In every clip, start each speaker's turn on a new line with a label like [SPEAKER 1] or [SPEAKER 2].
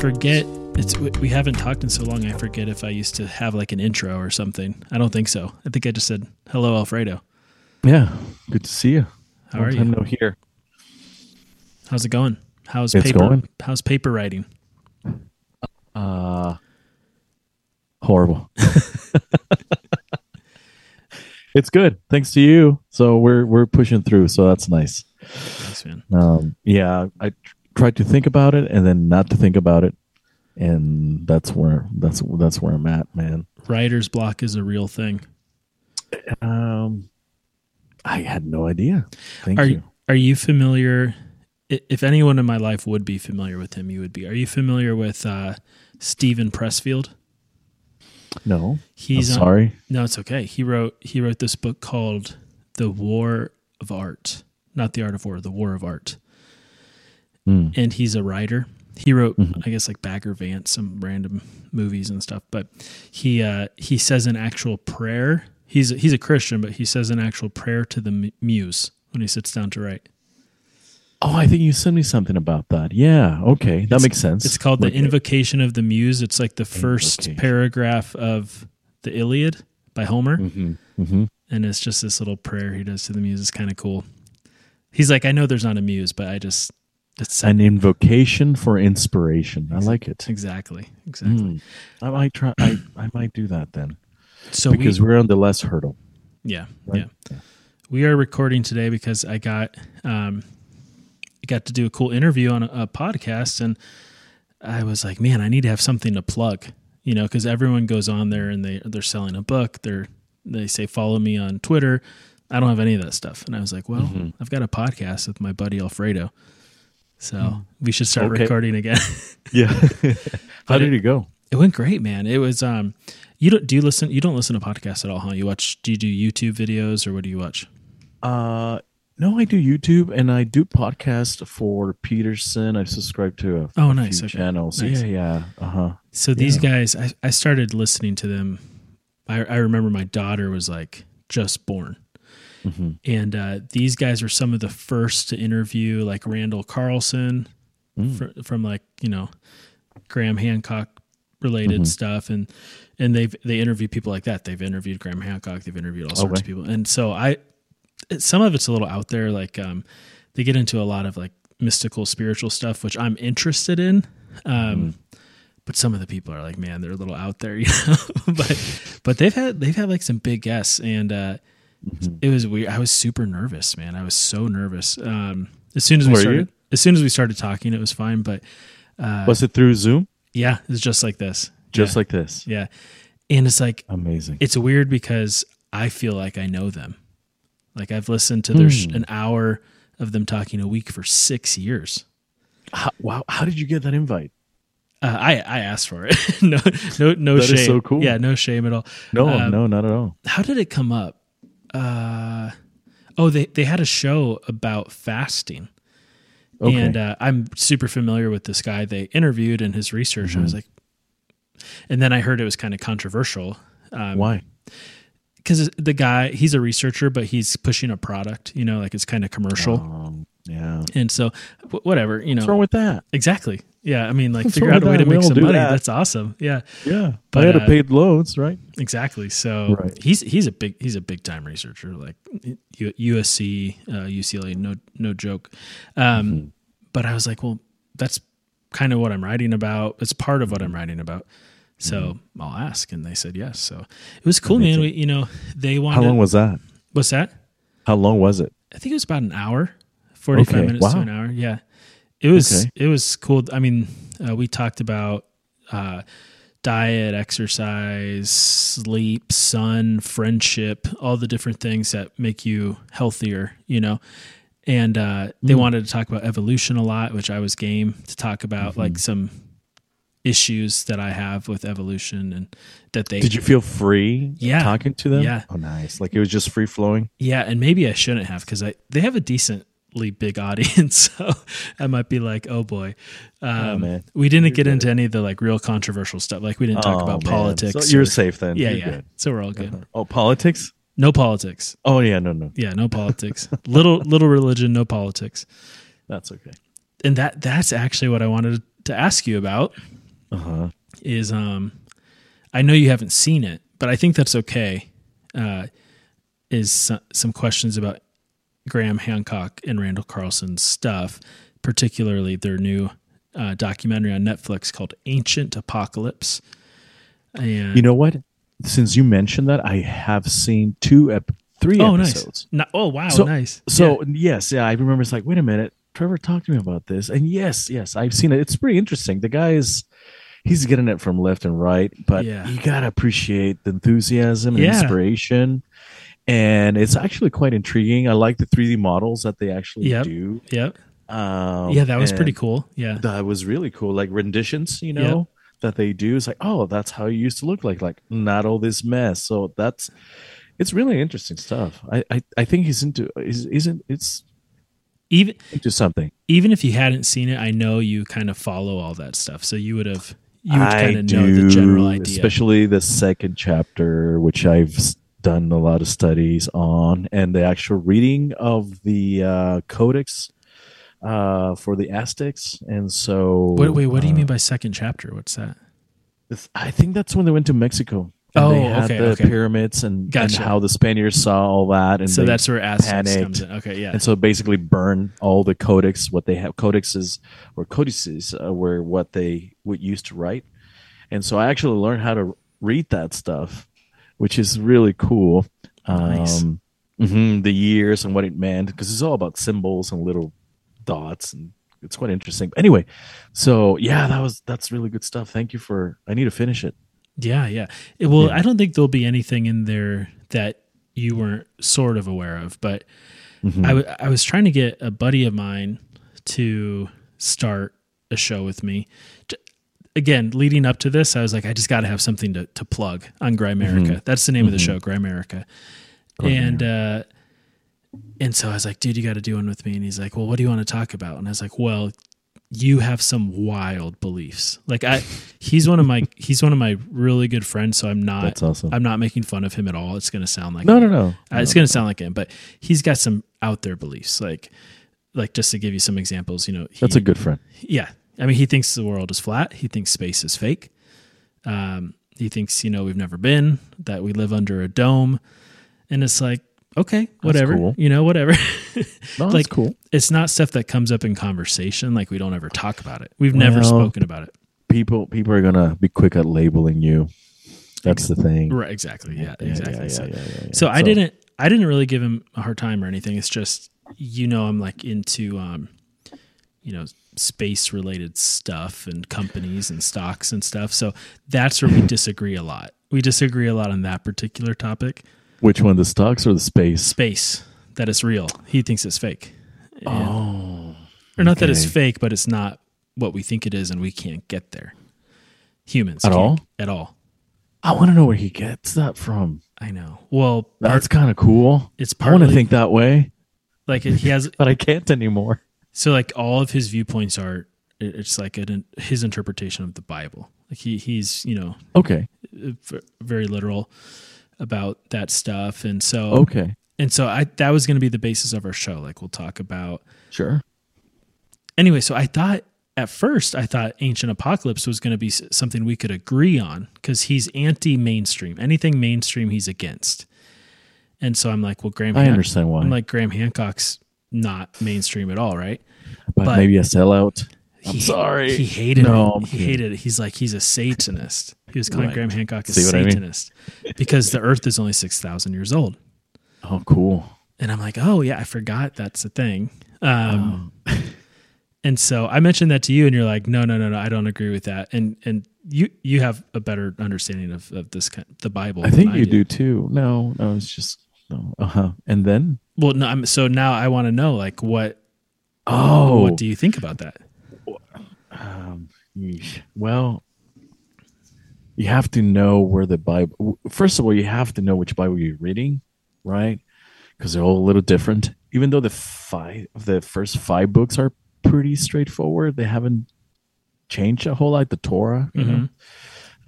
[SPEAKER 1] Forget. It's we haven't talked in so long. I forget if I used to have like an intro or something. I don't think so. I think I just said hello, Alfredo.
[SPEAKER 2] Yeah. Good to see you.
[SPEAKER 1] How
[SPEAKER 2] Long
[SPEAKER 1] are
[SPEAKER 2] time
[SPEAKER 1] you?
[SPEAKER 2] No here.
[SPEAKER 1] How's it going? How's
[SPEAKER 2] It's
[SPEAKER 1] paper?
[SPEAKER 2] going.
[SPEAKER 1] How's paper writing?
[SPEAKER 2] Uh horrible. it's good. Thanks to you. So we're we're pushing through. So that's nice.
[SPEAKER 1] Thanks, man.
[SPEAKER 2] Um, yeah, I tried to think about it and then not to think about it, and that's where that's that's where I'm at, man.
[SPEAKER 1] Writer's block is a real thing.
[SPEAKER 2] Um, I had no idea. Thank
[SPEAKER 1] Are
[SPEAKER 2] you.
[SPEAKER 1] Are you familiar? If anyone in my life would be familiar with him, you would be. Are you familiar with uh, Steven Pressfield?
[SPEAKER 2] No,
[SPEAKER 1] He's
[SPEAKER 2] I'm
[SPEAKER 1] on-
[SPEAKER 2] sorry.
[SPEAKER 1] No, it's okay. He wrote he wrote this book called The War of Art, not the Art of War, The War of Art.
[SPEAKER 2] Hmm.
[SPEAKER 1] And he's a writer. He wrote,
[SPEAKER 2] Mhm.
[SPEAKER 1] I guess, like Bagger Vance, some random movies and stuff. But he uh, he says an actual prayer. He's he's a Christian, but he says an actual prayer to the muse when he sits down to write.
[SPEAKER 2] Oh, I think you sent me something about that. Yeah. Okay, that
[SPEAKER 1] It's-
[SPEAKER 2] makes sense.
[SPEAKER 1] It's called the Invocation of the Muse. It's like the first
[SPEAKER 2] Invocation.
[SPEAKER 1] paragraph of the Iliad by Homer.
[SPEAKER 2] mhm, mhm.
[SPEAKER 1] and it's just this little prayer he does to the muse. It's kind of cool. He's like, I know there's not a muse, but I just it's
[SPEAKER 2] An invocation for inspiration. I like it.
[SPEAKER 1] exactly exactly.
[SPEAKER 2] Mm. I might try. I, I might do that then
[SPEAKER 1] So
[SPEAKER 2] because
[SPEAKER 1] we,
[SPEAKER 2] are on the less hurdle.
[SPEAKER 1] yeah
[SPEAKER 2] Right?
[SPEAKER 1] yeah we are recording today because I got um got to do a cool interview on a, a podcast and I was like, man, I need to have something to plug, you know, because everyone goes on there and they they're selling a book. They're they say follow me on Twitter. I don't have any of that stuff, and I was like, well,
[SPEAKER 2] Mhm.
[SPEAKER 1] I've got a podcast with my buddy Alfredo, so we should start
[SPEAKER 2] Okay.
[SPEAKER 1] recording again.
[SPEAKER 2] Yeah. How did it go?
[SPEAKER 1] it went great, man. It was um, you don't do you listen? You don't listen to podcasts at all, huh? You watch? Do you do YouTube videos or what do you watch?
[SPEAKER 2] Uh, no, I do YouTube and I do podcast for Peterson. I subscribe to a,
[SPEAKER 1] Oh,
[SPEAKER 2] a
[SPEAKER 1] nice.
[SPEAKER 2] few
[SPEAKER 1] Okay.
[SPEAKER 2] channels.
[SPEAKER 1] Nice.
[SPEAKER 2] Yeah, yeah. Uh huh.
[SPEAKER 1] So these
[SPEAKER 2] Yeah.
[SPEAKER 1] guys, I, I started listening to them. I, I remember my daughter was like just born.
[SPEAKER 2] Hmm
[SPEAKER 1] And uh, these guys were some of the first to interview like Randall Carlson
[SPEAKER 2] Mm.
[SPEAKER 1] fr- from like, you know, Graham Hancock related
[SPEAKER 2] Mhm.
[SPEAKER 1] stuff. And, and they've, they interview people like that. They've interviewed Graham Hancock. They've interviewed all sorts of people. And so I, some of it's a little out there. Like, um, they get into a lot of like mystical, spiritual stuff, which I'm interested in. Um,
[SPEAKER 2] Mm-hmm.
[SPEAKER 1] but some of the people are like, man, they're a little out there, you know. but but they've had they've had like some big guests, and uh,
[SPEAKER 2] Mhm.
[SPEAKER 1] it was weird. I was super nervous, man. I was so nervous. Um, as soon as we
[SPEAKER 2] Were you?
[SPEAKER 1] started, as soon as we started talking, it was fine. But uh,
[SPEAKER 2] Was it through Zoom?
[SPEAKER 1] yeah, it's just like this,
[SPEAKER 2] Just
[SPEAKER 1] yeah.
[SPEAKER 2] like this.
[SPEAKER 1] yeah. And it's like
[SPEAKER 2] Amazing.
[SPEAKER 1] it's weird because I feel like I know them. Like I've listened to their
[SPEAKER 2] Hmm.
[SPEAKER 1] an hour of them talking a week for six years.
[SPEAKER 2] How, wow. How did you get that invite?
[SPEAKER 1] Uh, I I asked for it. no no no
[SPEAKER 2] That is
[SPEAKER 1] shame.
[SPEAKER 2] so cool.
[SPEAKER 1] Yeah, no shame at all.
[SPEAKER 2] No,
[SPEAKER 1] Um,
[SPEAKER 2] no, not at all.
[SPEAKER 1] how did it come up? Uh, oh, they they had a show about fasting,
[SPEAKER 2] Okay.
[SPEAKER 1] and uh, I'm super familiar with this guy they interviewed and his research. I was
[SPEAKER 2] Mhm.
[SPEAKER 1] like, and then I heard it was kind of controversial. Um,
[SPEAKER 2] Why?
[SPEAKER 1] Because the guy, he's a researcher, but he's pushing a product. You know, like it's kind of commercial,
[SPEAKER 2] Um, yeah.
[SPEAKER 1] and so wh- whatever. You know,
[SPEAKER 2] What's wrong with that?
[SPEAKER 1] exactly. Yeah, I mean, like
[SPEAKER 2] What's
[SPEAKER 1] figure out a way
[SPEAKER 2] that?
[SPEAKER 1] to make some money.
[SPEAKER 2] that.
[SPEAKER 1] That's awesome. Yeah.
[SPEAKER 2] Yeah.
[SPEAKER 1] But,
[SPEAKER 2] I had to
[SPEAKER 1] uh,
[SPEAKER 2] pay loads, right?
[SPEAKER 1] Exactly. So
[SPEAKER 2] Right.
[SPEAKER 1] he's he's a big he's a big time researcher. Like USC, uh, UCLA, no no joke. Um,
[SPEAKER 2] Mhm.
[SPEAKER 1] But I was like, well, that's kind of what I'm writing about. It's part of what I'm writing about. So I'll ask, and they said yes. So it was cool, man. We, you know, they wanted.
[SPEAKER 2] How long was that?
[SPEAKER 1] what's that?
[SPEAKER 2] How long was it?
[SPEAKER 1] I think it was about an hour, forty five
[SPEAKER 2] Okay,
[SPEAKER 1] minutes to an hour. Yeah, it was
[SPEAKER 2] Okay.
[SPEAKER 1] it was cool. I mean, uh, we talked about uh, diet, exercise, sleep, sun, friendship, all the different things that make you healthier. You know, and uh, they
[SPEAKER 2] Mm.
[SPEAKER 1] wanted to talk about evolution a lot, which I was game to talk about,
[SPEAKER 2] Mm-hmm.
[SPEAKER 1] like some issues that I have with evolution and that they
[SPEAKER 2] Did you feel free
[SPEAKER 1] Yeah.
[SPEAKER 2] talking to them?
[SPEAKER 1] Yeah.
[SPEAKER 2] Oh, nice. Like it was just free flowing?
[SPEAKER 1] Yeah, and maybe I shouldn't have because I they have a decently big audience, so I might be like, oh boy. Um,
[SPEAKER 2] Oh, man.
[SPEAKER 1] We didn't
[SPEAKER 2] You're
[SPEAKER 1] get
[SPEAKER 2] good.
[SPEAKER 1] into any of the like real controversial stuff. Like we didn't talk
[SPEAKER 2] Oh,
[SPEAKER 1] about
[SPEAKER 2] man.
[SPEAKER 1] politics.
[SPEAKER 2] So you're
[SPEAKER 1] or-
[SPEAKER 2] safe then.
[SPEAKER 1] yeah,
[SPEAKER 2] You're
[SPEAKER 1] yeah.
[SPEAKER 2] good.
[SPEAKER 1] So we're all good.
[SPEAKER 2] Oh, politics?
[SPEAKER 1] No politics.
[SPEAKER 2] Oh, yeah. No, no.
[SPEAKER 1] Yeah, no politics. little little religion, no politics.
[SPEAKER 2] That's okay.
[SPEAKER 1] And that that's actually what I wanted to ask you about
[SPEAKER 2] Uh huh.
[SPEAKER 1] is um, I know you haven't seen it, but I think that's okay. Uh, is some, some questions about Graham Hancock and Randall Carlson's stuff, particularly their new uh, documentary on Netflix called Ancient Apocalypse. And
[SPEAKER 2] You know what? Since you mentioned that, I have seen two, ep- three
[SPEAKER 1] oh,
[SPEAKER 2] episodes.
[SPEAKER 1] nice. No, oh, wow,
[SPEAKER 2] So-
[SPEAKER 1] nice.
[SPEAKER 2] So yes, yeah, I remember. It's like, wait a minute, Trevor talked to me about this, and yes, yes, I've seen it. It's pretty interesting. The guy is. He's getting it from left and right, but
[SPEAKER 1] Yeah.
[SPEAKER 2] you gotta appreciate the enthusiasm and
[SPEAKER 1] Yeah.
[SPEAKER 2] inspiration. And it's actually quite intriguing. I like the 3D models that they actually
[SPEAKER 1] Yep.
[SPEAKER 2] do.
[SPEAKER 1] Yep.
[SPEAKER 2] Um,
[SPEAKER 1] yeah, that was pretty cool. Yeah.
[SPEAKER 2] That was really cool. Like renditions, you
[SPEAKER 1] Yep.
[SPEAKER 2] know, that they do. It's like, oh, that's how you used to look like. Like not all this mess. So that's it's really interesting stuff. I I, I think he's into is isn't it's
[SPEAKER 1] Even
[SPEAKER 2] into something.
[SPEAKER 1] even if you hadn't seen it, I know you kind of follow all that stuff. So you would have you would kind of know the general idea.
[SPEAKER 2] especially the second chapter, which I've done a lot of studies on, and the actual reading of the uh, codex uh, for the Aztecs. And so,
[SPEAKER 1] Wait, wait, what do you
[SPEAKER 2] uh,
[SPEAKER 1] mean by second chapter? What's that?
[SPEAKER 2] I think that's when they went to Mexico. And
[SPEAKER 1] Oh,
[SPEAKER 2] they had
[SPEAKER 1] okay,
[SPEAKER 2] the
[SPEAKER 1] okay.
[SPEAKER 2] pyramids and, and how the Spaniards saw all that, and
[SPEAKER 1] So that's where Aztecs comes in. Okay, yeah.
[SPEAKER 2] and so basically burn all the codex. What they have codexes or codices uh, were what they would use to write, and so I actually learned how to read that stuff, which is really cool.
[SPEAKER 1] Nice.
[SPEAKER 2] Um, mhm, the years and what it meant because it's all about symbols and little dots and it's quite interesting. But anyway, so yeah, that was that's really good stuff. Thank you for. I need to finish it.
[SPEAKER 1] Yeah, yeah. It, well,
[SPEAKER 2] Yeah.
[SPEAKER 1] I don't think there'll be anything in there that you weren't sort of aware of, but
[SPEAKER 2] Mhm.
[SPEAKER 1] I, w- I was trying to get a buddy of mine to start a show with me. Again, leading up to this, I was like, I just got to have something to, to plug on Grimerica. That's the name of the show, Grimerica. And uh, and so I was like, dude, you got to do one with me. And he's like, well, what do you want to talk about? And I was like, well, you have some wild beliefs. Like I, he's one of my he's one of my really good friends. So I'm not
[SPEAKER 2] That's awesome.
[SPEAKER 1] I'm not making fun of him at all. It's going to sound like
[SPEAKER 2] no, no, no.
[SPEAKER 1] uh, it's going to sound like him, but he's got some out there beliefs. Like, like just to give you some examples, you know, he,
[SPEAKER 2] That's a good friend.
[SPEAKER 1] yeah. I mean, he thinks the world is flat. He thinks space is fake. Um, he thinks you know we've never been that we live under a dome, and it's like okay, whatever,
[SPEAKER 2] cool.
[SPEAKER 1] you know, whatever.
[SPEAKER 2] No, that's
[SPEAKER 1] like
[SPEAKER 2] cool.
[SPEAKER 1] it's not stuff that comes up in conversation. Like we don't ever talk about it. We've never spoken about it.
[SPEAKER 2] People, people are gonna be quick at labeling you. That's the thing.
[SPEAKER 1] Right? Exactly. Yeah.
[SPEAKER 2] Yeah,
[SPEAKER 1] exactly.
[SPEAKER 2] yeah,
[SPEAKER 1] so,
[SPEAKER 2] yeah,
[SPEAKER 1] so I didn't I didn't really give him a hard time or anything. It's just you know I'm like into um you know space related stuff and companies and stocks and stuff. So that's where we disagree a lot. We disagree a lot on that particular topic.
[SPEAKER 2] Which one, the stocks or the space?
[SPEAKER 1] Space that it's real. He thinks it's fake. And-
[SPEAKER 2] Oh,
[SPEAKER 1] or not that it's fake, but it's not what we think it is and we can't get there. Humans
[SPEAKER 2] At all?
[SPEAKER 1] At all.
[SPEAKER 2] I want to know where he gets that from.
[SPEAKER 1] I know. Well, part,
[SPEAKER 2] That's kind of cool.
[SPEAKER 1] it's
[SPEAKER 2] I want to think that way,
[SPEAKER 1] like it, he has
[SPEAKER 2] but I can't anymore.
[SPEAKER 1] So like all of his viewpoints are it's like an, his interpretation of the Bible. Like he he's you know
[SPEAKER 2] Okay,
[SPEAKER 1] very literal about that stuff, and so
[SPEAKER 2] okay,
[SPEAKER 1] and so I that was going to be the basis of our show. Like we'll talk about
[SPEAKER 2] sure.
[SPEAKER 1] anyway. So I thought at first I thought Ancient Apocalypse was going to be something we could agree on because he's anti mainstream. Anything mainstream he's against, and so I'm like, well, Graham.
[SPEAKER 2] I
[SPEAKER 1] Han-
[SPEAKER 2] understand why,
[SPEAKER 1] I'm like Graham Hancock's not mainstream at all, right?
[SPEAKER 2] But,
[SPEAKER 1] but-
[SPEAKER 2] maybe a sellout. I'm
[SPEAKER 1] He-
[SPEAKER 2] sorry.
[SPEAKER 1] He hated
[SPEAKER 2] No,
[SPEAKER 1] it.
[SPEAKER 2] I'm
[SPEAKER 1] He
[SPEAKER 2] kidding.
[SPEAKER 1] hated it. He's like, he's a Satanist. He was calling
[SPEAKER 2] Right.
[SPEAKER 1] Graham Hancock a
[SPEAKER 2] See what I mean?
[SPEAKER 1] Satanist because the earth is only 6,000 years old.
[SPEAKER 2] Oh, cool.
[SPEAKER 1] And I'm like, oh, yeah, I forgot that's a thing. Um,
[SPEAKER 2] Oh.
[SPEAKER 1] and so I mentioned that to you, and you're like, no, no, no, no, I don't agree with that. And and you you have a better understanding of, of this kind, the Bible.
[SPEAKER 2] I think you do too. No, no, it's just no. Uh huh. And then,
[SPEAKER 1] Well, no, I'm, so now I want to know, like, what
[SPEAKER 2] oh,
[SPEAKER 1] what do you think about that?
[SPEAKER 2] Um, well, you have to know where the Bible. First of all, you have to know which Bible you're reading, right? Because they're all a little different. Even though the five, the first five books are pretty straightforward, they haven't changed a whole lot. The Torah, you know,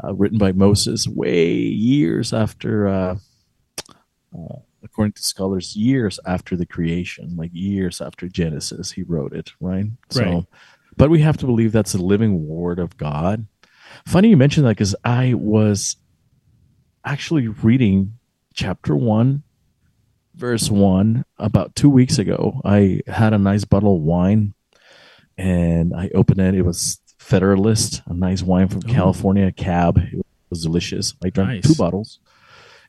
[SPEAKER 2] uh, written by Moses, way years after, uh, uh, according to scholars, years after the creation, like years after Genesis, he wrote it, right?
[SPEAKER 1] Right.
[SPEAKER 2] but we have to believe that's the living word of God. Funny you mentioned that because I was actually reading chapter one, verse one, about two weeks ago. I had a nice bottle of wine and I opened it. It was Federalist, a nice wine from
[SPEAKER 1] Ooh.
[SPEAKER 2] California, Cab. It was delicious. I drank
[SPEAKER 1] Nice.
[SPEAKER 2] two bottles.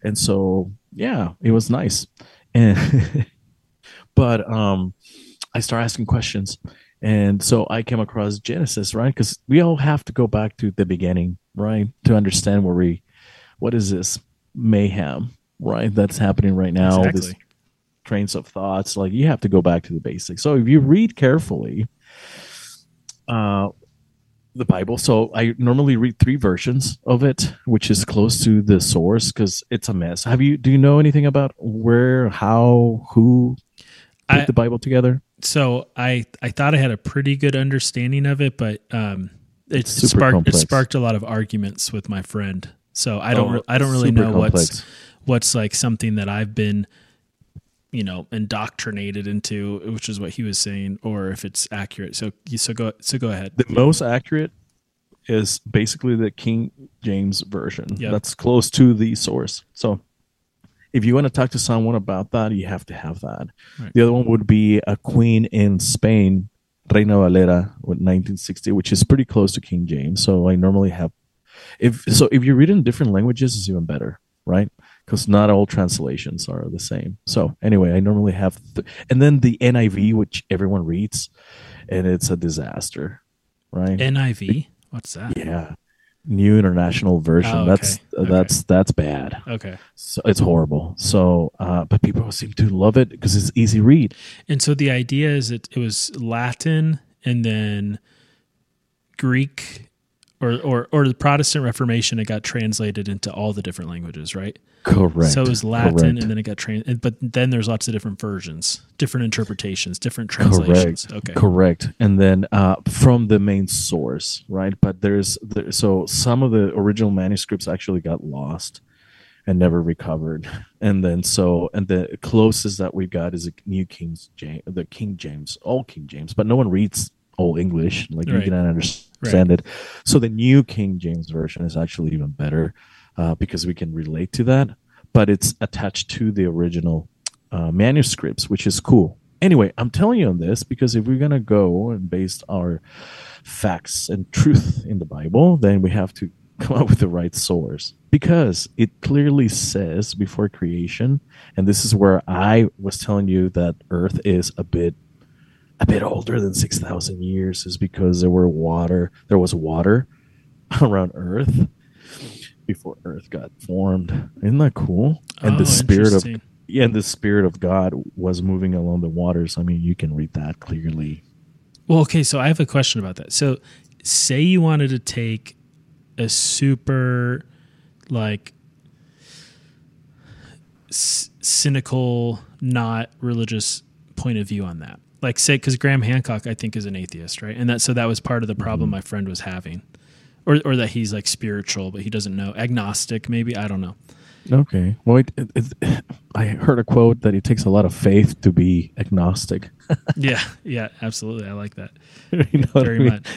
[SPEAKER 2] And so, yeah, it was nice. And but um I start asking questions. And so I came across Genesis, right? Because we all have to go back to the beginning, right? To understand where we, what is this mayhem, right? That's happening right now. This trains of thoughts. Like you have to go back to the basics. So if you read carefully, uh, the Bible. So I normally read three versions of it, which is close to the source because it's a mess. Have you? Do you know anything about where, how, who put
[SPEAKER 1] I-
[SPEAKER 2] the Bible together?
[SPEAKER 1] so I I thought I had a pretty good understanding of it, but um, it,
[SPEAKER 2] super
[SPEAKER 1] sparked
[SPEAKER 2] complex.
[SPEAKER 1] it sparked a lot of arguments with my friend. So I don't
[SPEAKER 2] Oh,
[SPEAKER 1] re- I don't really know what's what's like something that I've been you know indoctrinated into, which is what he was saying, or if it's accurate. So you so go so go ahead.
[SPEAKER 2] the most accurate is basically the King James version.
[SPEAKER 1] Yep.
[SPEAKER 2] That's close to the source. So if you want to talk to someone about that, you have to have that.
[SPEAKER 1] Right.
[SPEAKER 2] The other one would be a queen in Spain, Reina Valera, with 1960, which is pretty close to King James. So I normally have, if so, if you read in different languages, it's even better, right? Because not all translations are the same. So anyway, I normally have, th- and then the NIV, which everyone reads, and it's a disaster, right?
[SPEAKER 1] NIV. What's that?
[SPEAKER 2] Yeah. New International Version.
[SPEAKER 1] Oh,
[SPEAKER 2] That's
[SPEAKER 1] okay. Okay.
[SPEAKER 2] that's that's bad.
[SPEAKER 1] Okay.
[SPEAKER 2] So it's horrible. So, uh, but people seem to love it because it's easy read.
[SPEAKER 1] And so the idea is that it was Latin and then Greek or, or, or the Protestant Reformation, it got translated into all the different languages, right?
[SPEAKER 2] Correct.
[SPEAKER 1] So it was Latin
[SPEAKER 2] Correct.
[SPEAKER 1] and then it got trans, but then there's lots of different versions, different interpretations, different translations.
[SPEAKER 2] Correct.
[SPEAKER 1] Okay.
[SPEAKER 2] Correct. And then uh, from the main source, right? But there's there, so some of the original manuscripts actually got lost and never recovered. And then so and the closest that we got is a New King James, the King James, all King James, but no one reads old English. Like you
[SPEAKER 1] Right.
[SPEAKER 2] cannot understand it. So the New King James version is actually even better uh, because we can relate to that. But it's attached to the original uh, manuscripts, which is cool. Anyway, I'm telling you on this because if we're gonna go and base our facts and truth in the Bible, then we have to come up with the right source because it clearly says before creation, and this is where I was telling you that Earth is a bit a bit older than six thousand years, is because there were water, there was water around Earth before Earth got formed. Isn't that cool? And
[SPEAKER 1] Oh,
[SPEAKER 2] the spirit of yeah, and the spirit of God was moving along the waters. I mean, you can read that clearly.
[SPEAKER 1] Well, okay, so I have a question about that. So, say you wanted to take a super, like, c- cynical, not religious point of view on that. Like, say, because Graham Hancock, I think, is an atheist, right? And that so that was part of the problem mm-hmm. my friend was having, or or that he's like spiritual, but he doesn't know agnostic, maybe I don't know.
[SPEAKER 2] Okay. Well, it, it, it, I heard a quote that it takes a lot of faith to be agnostic.
[SPEAKER 1] yeah, yeah, absolutely, I like that
[SPEAKER 2] you know what I
[SPEAKER 1] very
[SPEAKER 2] mean?
[SPEAKER 1] much.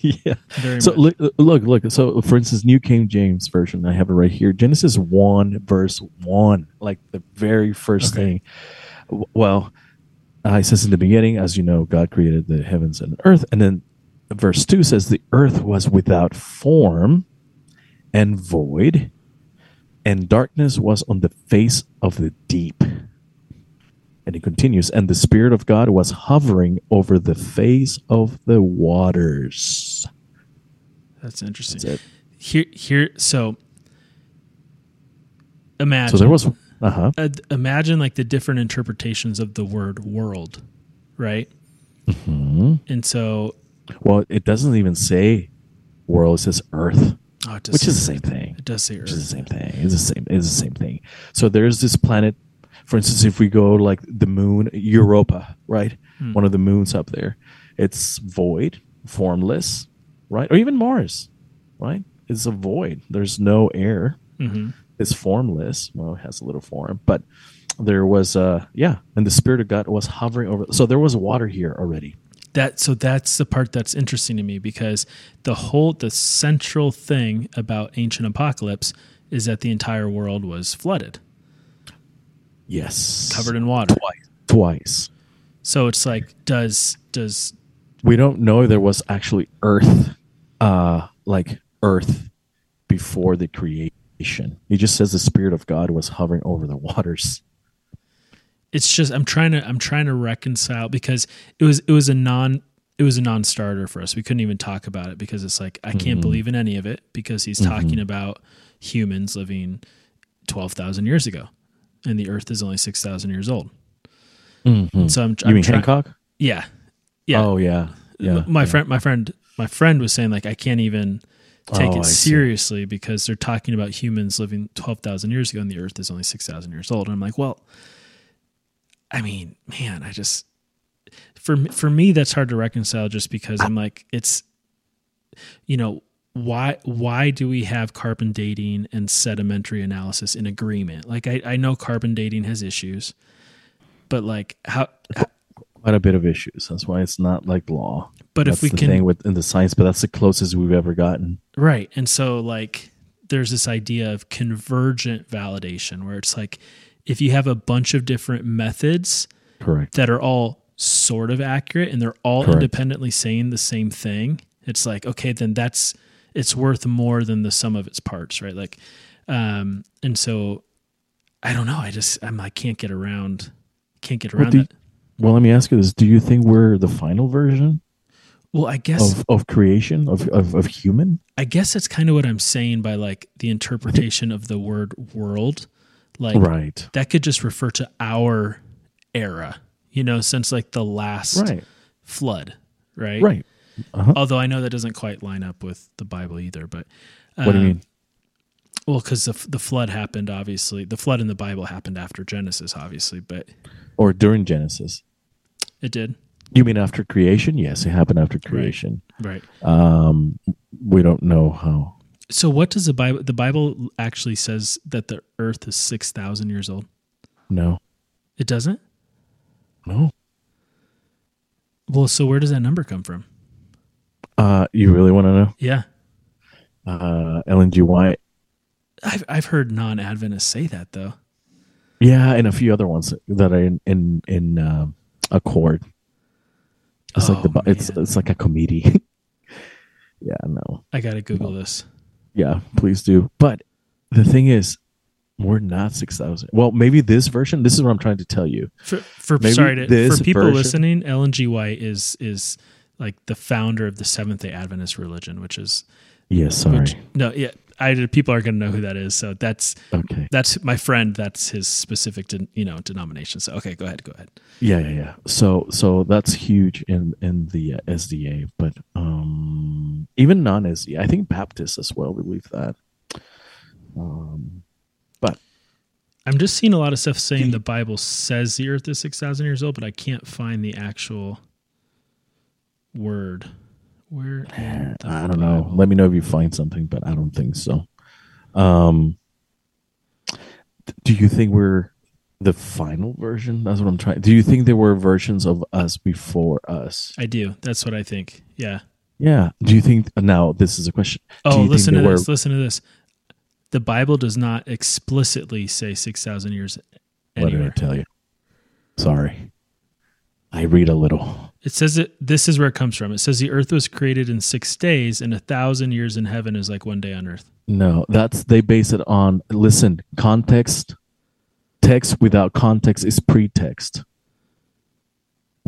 [SPEAKER 2] yeah.
[SPEAKER 1] Very
[SPEAKER 2] So
[SPEAKER 1] much.
[SPEAKER 2] look, look, look. So, for instance, New King James version, I have it right here. Genesis one, verse one, like the very first
[SPEAKER 1] Okay.
[SPEAKER 2] thing. Well, uh, it says in the beginning, as you know, God created the heavens and earth, and then verse two says the earth was without form and void, and darkness was on the face of the deep. And it continues, and the Spirit of God was hovering over the face of the waters.
[SPEAKER 1] That's interesting.
[SPEAKER 2] That's.
[SPEAKER 1] Here, here. So, imagine.
[SPEAKER 2] So there was, uh huh.
[SPEAKER 1] uh, imagine like the different interpretations of the word world, right?
[SPEAKER 2] hmm
[SPEAKER 1] And so,
[SPEAKER 2] Well, it doesn't even say world; it says earth,
[SPEAKER 1] oh, it does
[SPEAKER 2] which
[SPEAKER 1] say
[SPEAKER 2] is the same thing.
[SPEAKER 1] It does say
[SPEAKER 2] Which is the same thing. It's the same. It's the same thing. So there's this planet. For instance, if we go like the moon, Europa, right?
[SPEAKER 1] Hmm.
[SPEAKER 2] One of the moons up there, it's void, formless, right? Or even Mars, right? It's a void. There's no air.
[SPEAKER 1] hmm
[SPEAKER 2] It's formless. Well, it has a little form, but there was uh yeah, and the spirit of God was hovering over. So there was water here already.
[SPEAKER 1] that so that's the part that's interesting to me because the whole the central thing about ancient apocalypse is that the entire world was flooded,
[SPEAKER 2] Yes.
[SPEAKER 1] covered in water.
[SPEAKER 2] twice. Twice.
[SPEAKER 1] So it's like does does
[SPEAKER 2] We don't know there was actually Earth, uh, like Earth, before the creation. He just says the Spirit of God was hovering over the waters.
[SPEAKER 1] it's just I'm trying to I'm trying to reconcile because it was it was a non it was a non-starter for us. We couldn't even talk about it because it's like I can't
[SPEAKER 2] Mhm.
[SPEAKER 1] believe in any of it because he's
[SPEAKER 2] Mhm.
[SPEAKER 1] talking about humans living 12,000 years ago and the earth is only 6,000 years old.
[SPEAKER 2] Mhm.
[SPEAKER 1] So I'm,
[SPEAKER 2] You
[SPEAKER 1] I'm
[SPEAKER 2] mean
[SPEAKER 1] try-
[SPEAKER 2] Hancock?
[SPEAKER 1] Yeah. Yeah.
[SPEAKER 2] Oh yeah. Yeah.
[SPEAKER 1] my
[SPEAKER 2] yeah.
[SPEAKER 1] friend my friend my friend was saying like I can't even take
[SPEAKER 2] Oh,
[SPEAKER 1] it seriously because they're talking about humans living 12,000 years ago and the earth is only 6,000 years old and I'm like, well, I mean, man, I just for me- for me that's hard to reconcile just because I'm like it's you know, why why do we have carbon dating and sedimentary analysis in agreement? Like I I know carbon dating has issues, but like how
[SPEAKER 2] Quite a bit of issues. That's why it's not like law.
[SPEAKER 1] But
[SPEAKER 2] that's
[SPEAKER 1] if we can
[SPEAKER 2] thing with in the science, but that's the closest we've ever gotten.
[SPEAKER 1] Right. And so like there's this idea of convergent validation where it's like if you have a bunch of different methods
[SPEAKER 2] Correct.
[SPEAKER 1] that are all sort of accurate and they're all
[SPEAKER 2] Correct.
[SPEAKER 1] independently saying the same thing, it's like okay, then that's it's worth more than the sum of its parts, right? Like um and so I don't know, I just I'm I can't get around can't get around that.
[SPEAKER 2] Well, let me ask you this: Do you think we're the final version
[SPEAKER 1] Well, I guess
[SPEAKER 2] of, of creation of, of of human?
[SPEAKER 1] I guess that's kind of what I'm saying by like the interpretation of the word world. Like
[SPEAKER 2] right.
[SPEAKER 1] that could just refer to our era, you know, since like the last
[SPEAKER 2] Right.
[SPEAKER 1] flood, right?
[SPEAKER 2] Right. Uh-huh.
[SPEAKER 1] Although I know that doesn't quite line up with the Bible either, but
[SPEAKER 2] what do you
[SPEAKER 1] um,
[SPEAKER 2] mean?
[SPEAKER 1] Well, because the the flood happened, obviously, the flood in the Bible happened after Genesis, obviously, but
[SPEAKER 2] Or during Genesis?
[SPEAKER 1] it did,
[SPEAKER 2] You mean after creation? Yes, it happened after creation.
[SPEAKER 1] right?
[SPEAKER 2] Um, we don't know how.
[SPEAKER 1] So, what does the Bible? The Bible actually says that the Earth is six thousand years old.
[SPEAKER 2] No.
[SPEAKER 1] It doesn't.
[SPEAKER 2] No.
[SPEAKER 1] Well, so where does that number come from?
[SPEAKER 2] Uh, you really want to know?
[SPEAKER 1] Yeah,
[SPEAKER 2] Uh, Ellen G. White.
[SPEAKER 1] I've I've heard non-Adventists say that though.
[SPEAKER 2] Yeah, and a few other ones that are in in in um Accord. It's like
[SPEAKER 1] Oh,
[SPEAKER 2] the Bi- it's it's like a comedy. yeah, no.
[SPEAKER 1] I gotta Google this.
[SPEAKER 2] Yeah, please do. But the thing is, we're not six thousand. Well, maybe this version. This is what I'm trying to tell you.
[SPEAKER 1] For for sorry to, for people
[SPEAKER 2] version-
[SPEAKER 1] listening, Ellen G. White is is like the founder of the Seventh Day Adventist religion, which is
[SPEAKER 2] Yes, sorry.
[SPEAKER 1] which no yeah I people are gonna know who that is. So that's
[SPEAKER 2] okay.
[SPEAKER 1] that's my friend. That's his specific de, you know denomination. So okay, go ahead, go ahead.
[SPEAKER 2] Yeah, yeah, yeah. So, so that's huge in in the uh, SDA, but um, even non SDA, I think Baptists as well believe that. Um, but
[SPEAKER 1] I'm just seeing a lot of stuff saying the Bible says the Earth is six thousand years old, but I can't find the actual word. Where?
[SPEAKER 2] I don't know.
[SPEAKER 1] Bible?
[SPEAKER 2] Let me know if you find something, but I don't think so. Um, do you think we're the final version? That's what I'm trying. Do you think there were versions of us before us?
[SPEAKER 1] I do. That's what I think. Yeah.
[SPEAKER 2] Yeah. Do you think now? This is a question.
[SPEAKER 1] Oh, listen to
[SPEAKER 2] there
[SPEAKER 1] this. Listen to this. The Bible does not explicitly say 6,000 years
[SPEAKER 2] What did I tell you? Sorry, I read a little.
[SPEAKER 1] It says it. This is where it comes from. It says the earth was created in six days, and a thousand years in heaven is like one day on earth.
[SPEAKER 2] No, that's they base it on. Listen, context. Text without context is pretext.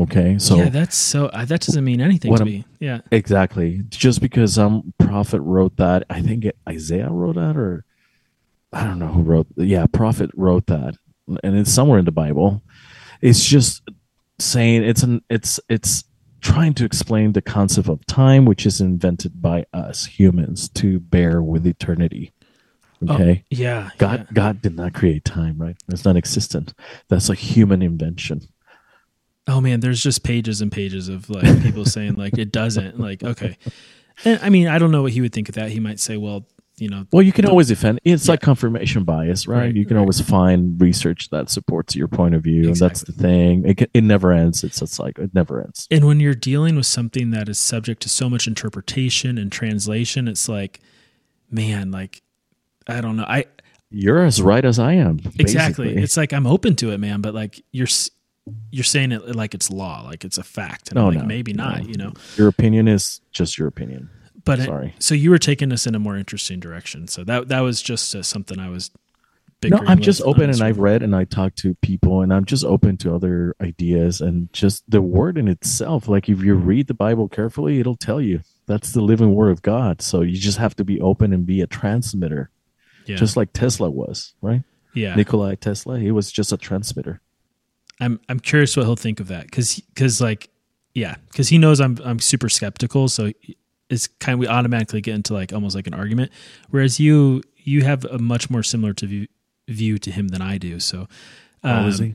[SPEAKER 2] Okay, so
[SPEAKER 1] yeah, that's so. Uh, that doesn't mean anything to
[SPEAKER 2] I'm-
[SPEAKER 1] me. Yeah.
[SPEAKER 2] Exactly. Just because some prophet wrote that, I think Isaiah wrote that, or I don't know who wrote. Yeah, prophet wrote that, and it's somewhere in the Bible. It's just saying it's an it's it's trying to explain the concept of time, which is invented by us humans to bear with eternity.
[SPEAKER 1] Oh,
[SPEAKER 2] Okay.
[SPEAKER 1] yeah.
[SPEAKER 2] God,
[SPEAKER 1] yeah.
[SPEAKER 2] God did not create time, right? It's not existent. That's a human invention.
[SPEAKER 1] Oh man, there's just pages and pages of like people saying like it doesn't. Like okay, and I mean I don't know what he would think of that. He might say, well, you know.
[SPEAKER 2] Well, you can always defend. It's like confirmation bias, right?
[SPEAKER 1] Right,
[SPEAKER 2] you can
[SPEAKER 1] right.
[SPEAKER 2] always find research that supports your point of view, and that's the thing. It, can, it never ends. It's it's like it never ends.
[SPEAKER 1] And when you're dealing with something that is subject to so much interpretation and translation, it's like, man, like I don't know. I
[SPEAKER 2] You're as right as I am.
[SPEAKER 1] exactly.
[SPEAKER 2] basically.
[SPEAKER 1] It's like I'm open to it, man, but like you're you're saying it like it's law, like it's a fact. And
[SPEAKER 2] No,
[SPEAKER 1] like
[SPEAKER 2] no,
[SPEAKER 1] maybe not, you know.
[SPEAKER 2] Your opinion is just your opinion.
[SPEAKER 1] But it-
[SPEAKER 2] Sorry.
[SPEAKER 1] so you were taking us in a more interesting direction. So that that was just uh, something I was.
[SPEAKER 2] No, I'm just open, and I've read and I talk to people, and I'm just open to other ideas and just the word in itself. Like if you read the Bible carefully, it'll tell you that's the living word of God. So you just have to be open and be a transmitter,
[SPEAKER 1] yeah,
[SPEAKER 2] just like Tesla was, right?
[SPEAKER 1] yeah.
[SPEAKER 2] Nikolai Tesla, he was just a transmitter.
[SPEAKER 1] I'm I'm curious what he'll think of that because because like yeah because he knows I'm I'm super skeptical so it's kind of we automatically get into like almost like an argument whereas you you have a much more similar to view, view to him than I do so
[SPEAKER 2] Oh, is
[SPEAKER 1] um,
[SPEAKER 2] he?